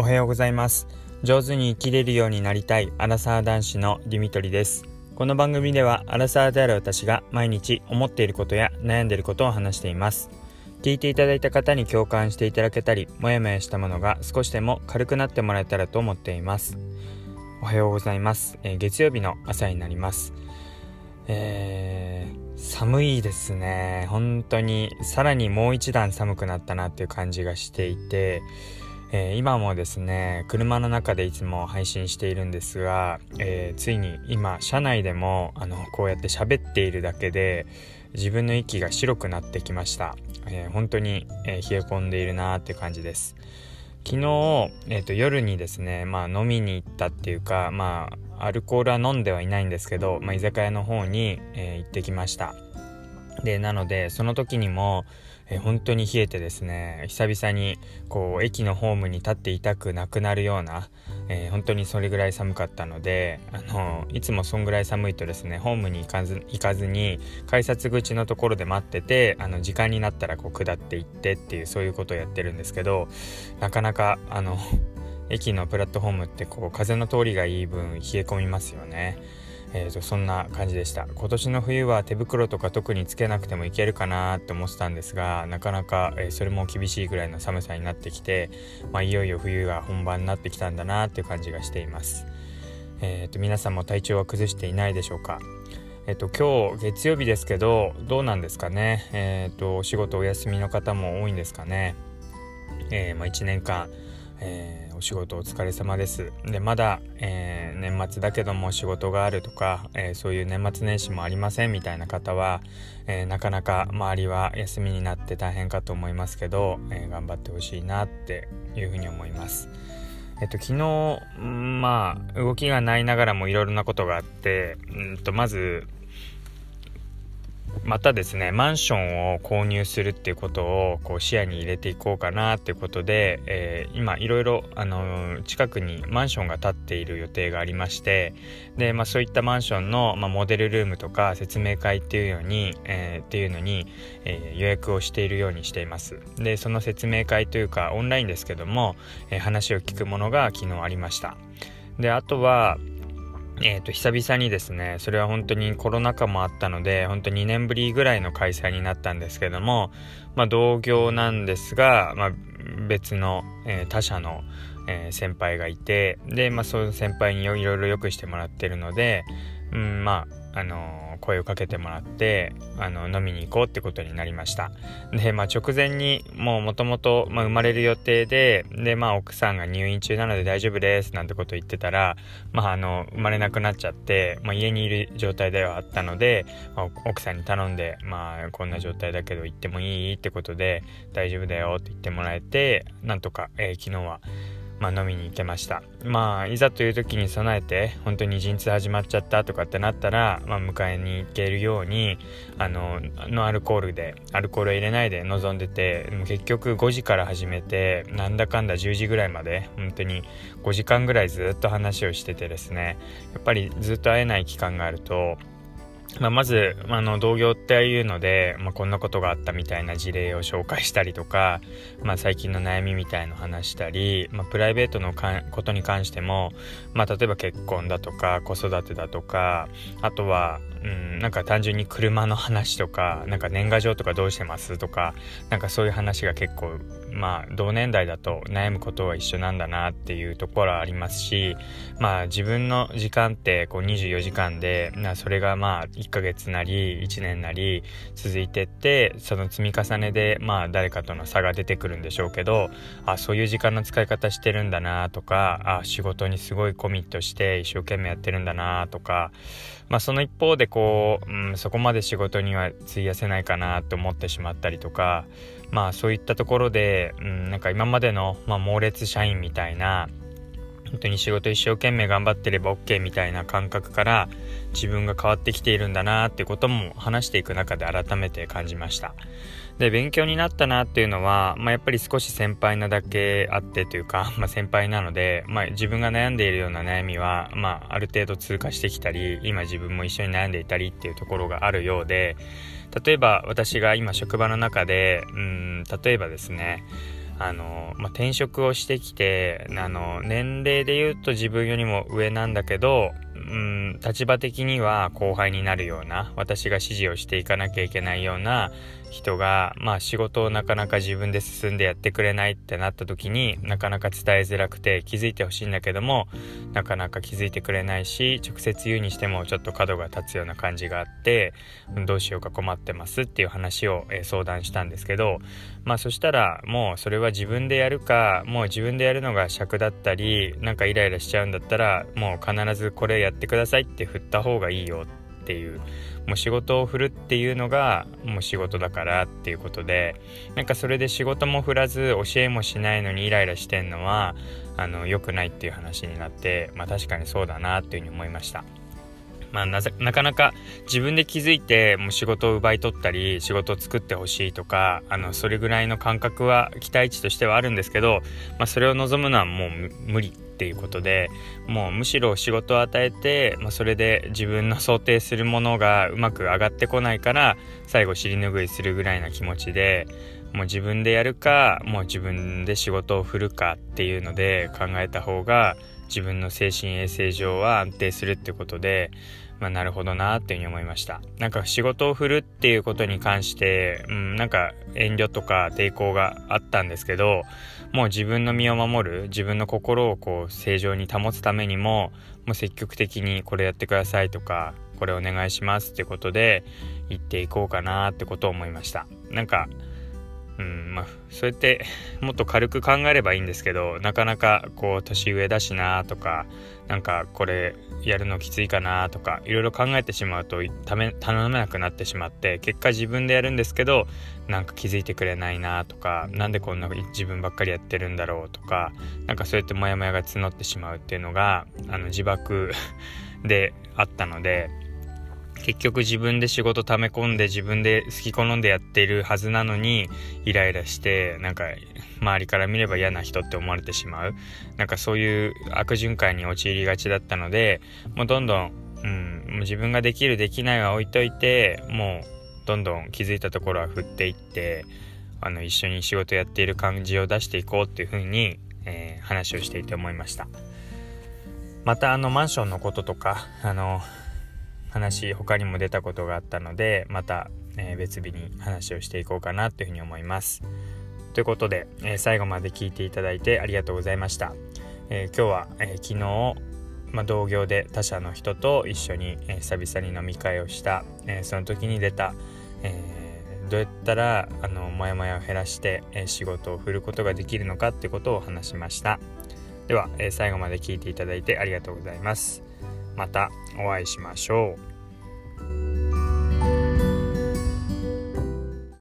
おはようございます。上手に生きれるようになりたいアラサー男子のディミトリです。この番組ではアラサーである私が毎日思っていることや悩んでいることを話しています。聞いていただいた方に共感していただけたりもやもやしたものが少しでも軽くなってもらえたらと思っています。おはようございます、えー、月曜日の朝になります。えー、寒いですね。本当にさらにもう一段寒くなったなっていう感じがしていてえー、今もですね車の中でいつも配信しているんですが、えー、ついに今車内でもあのこうやって喋っているだけで自分の息が白くなってきました、えー、本当に、え冷え込んでいるなーって感じです。昨日、えーと、夜にですね、まあ、飲みに行ったっていうかまあアルコールは飲んではいないんですけど、まあ、居酒屋の方に、え行ってきました。でなのでその時にもえ、本当に冷えてですね久々にこう駅のホームに立っていたくなくなるような、えー、本当にそれぐらい寒かったのであのいつもそんぐらい寒いとですねホームに行かず行かずに改札口のところで待っててあの時間になったらこう下っていってっていうそういうことをやってるんですけどなかなかあの駅のプラットフォームってこう風の通りがいい分冷え込みますよね。えーと、そんな感じでした。今年の冬は手袋とか特につけなくてもいけるかなって思ってたんですがなかなか、えー、それも厳しいぐらいの寒さになってきて、まあ、いよいよ冬が本番になってきたんだなっていう感じがしています、えーと、皆さんも体調は崩していないでしょうか？えっ、と今日月曜日ですけどどうなんですかね？えっ、とお仕事お休みの方も多いんですかね？えー、まあ、1年間えー、お仕事お疲れ様です。で、まだ、えー、年末だけども仕事があるとか、えー、そういう年末年始もありませんみたいな方は、えなかなか周りは休みになって大変かと思いますけど、え頑張ってほしいなっていうふうに思います。えっと、昨日、まあ、動きがないながらもいろいろなことがあって、うんと、まず、またですねマンションを購入するっていうことをこう視野に入れていこうかなっていうことで、えー、今いろいろあの近くにマンションが建っている予定がありましてで、まあ、そういったマンションの、まあ、モデルルームとか説明会っていうように、えー、っていうのに、え、予約をしているようにしています。でその説明会というかオンラインですけども、え話を聞くものが昨日ありました。であとはえー、と久々にですねそれは本当にコロナ禍もあったので本当2年ぶりぐらいの開催になったんですけども、まあ、同業なんですが、まあ、別の、えー、他社の、えー、先輩がいてで、まあ、その先輩にいろいろよくしてもらってるので、うん、まああの声をかけてもらってあの飲みに行こうってことになりました。でまあ直前にもうもともと生まれる予定ででまあ奥さんが入院中なので大丈夫ですなんてこと言ってたらまああの生まれなくなっちゃって、まあ、家にいる状態ではあったので、まあ、奥さんに頼んでまあこんな状態だけど行ってもいい？ってことで大丈夫だよって言ってもらえてなんとか、えー、昨日はまあ、飲みに行けました。まあいざという時に備えて本当に陣痛始まっちゃったとかってなったら、まあ、迎えに行けるようにあののアルコールでアルコールを入れないで臨んでて結局5時から始めてなんだかんだ10時ぐらいまで本当に5時間ぐらいずっと話をしててですねやっぱりずっと会えない期間があるとまあ、まず、あの、同業っていうので、まあ、こんなことがあったみたいな事例を紹介したりとか、まあ、最近の悩みみたいの話したり、まあ、プライベートのかことに関しても、まあ、例えば結婚だとか、子育てだとか、あとは、うん、なんか単純に車の話とか、なんか年賀状とかどうしてますとか、なんかそういう話が結構、まあ、同年代だと悩むことは一緒なんだなっていうところはありますし、まあ、自分の時間ってこう24時間で、なそれがまあ、1ヶ月なり1年なり続いてってその積み重ねでまあ誰かとの差が出てくるんでしょうけどあそういう時間の使い方してるんだなとかあ仕事にすごいコミットして一生懸命やってるんだなとかまあその一方でこう、うん、そこまで仕事には費やせないかなと思ってしまったりとかまあそういったところで、うん、なんか今までの、まあ、猛烈社員みたいな本当に仕事一生懸命頑張ってれば OK みたいな感覚から自分が変わってきているんだなってことも話していく中で改めて感じました。で勉強になったなっていうのは、まあ、やっぱり少し先輩なだけあってというか、まあ、先輩なので、まあ、自分が悩んでいるような悩みは、まあ、ある程度通過してきたり今自分も一緒に悩んでいたりっていうところがあるようで例えば私が今職場の中でうん例えばですねあの、まあ、転職をしてきてあの年齢で言うと自分よりも上なんだけどうん立場的には後輩になるような私が指示をしていかなきゃいけないような人が、まあ、仕事をなかなか自分で進んでやってくれないってなった時になかなか伝えづらくて気づいてほしいんだけどもなかなか気づいてくれないし直接言うにしてもちょっと角が立つような感じがあってどうしようか困ってますっていう話を、え相談したんですけどまあそしたらもうそれは自分でやるかもう自分でやるのが尺だったりなんかイライラしちゃうんだったらもう必ずこれやってくださいって振った方がいいよってていうもう仕事を振るっていうのがもう仕事だからっていうことでなんかそれで仕事も振らず教えもしないのにイライラしてんのはあの良くないっていう話になってまあ確かにそうだなっていうふうに思いました。まあ、なかなか自分で気づいてもう仕事を奪い取ったり仕事を作ってほしいとかあのそれぐらいの感覚は期待値としてはあるんですけど、まあ、それを望むのはもう無理っていうことでもうむしろ仕事を与えて、まあ、それで自分の想定するものがうまく上がってこないから最後尻拭いするぐらいな気持ちでもう自分でやるかもう自分で仕事を振るかっていうので考えた方が自分の精神衛生上は安定するってことで、まあ、なるほどなっていうふうに思いました。なんか仕事を振るっていうことに関して、うん、なんか遠慮とか抵抗があったんですけどもう自分の身を守る自分の心をこう正常に保つためにももう積極的にこれやってくださいとかこれお願いしますってことで言っていこうかなってことを思いました。なんかうんまあそうやってもっと軽く考えればいいんですけどなかなかこう年上だしなとかなんかこれやるのきついかなとかいろいろ考えてしまうとため頼めなくなってしまって結果自分でやるんですけどなんか気づいてくれないなとか何でこんな自分ばっかりやってるんだろうとかなんかそうやってモヤモヤが募ってしまうっていうのがあの自爆であったので結局自分で仕事溜め込んで自分で好き好んでやっているはずなのにイライラしてなんか周りから見れば嫌な人って思われてしまう。なんかそういう悪循環に陥りがちだったのでもうどんどん、うん、もう自分ができるできないは置いといてもうどんどん気づいたところは振っていってあの一緒に仕事やっている感じを出していこうっていうふうに、えー、話をしていて思いました。またあのマンションのこととかあの話他にも出たことがあったのでまた、えー、別日に話をしていこうかなというふうに思います。ということで、えー、最後まで聞いていただいてありがとうございました。えー、今日は、え昨日まあ、同業で他社の人と一緒に、え久々に飲み会をした、えその時に出た、えどうやったらあのモヤモヤを減らして、え仕事を振ることができるのかってことを話しましたでは、え最後まで聞いていただいてありがとうございますまたお会いしましょう。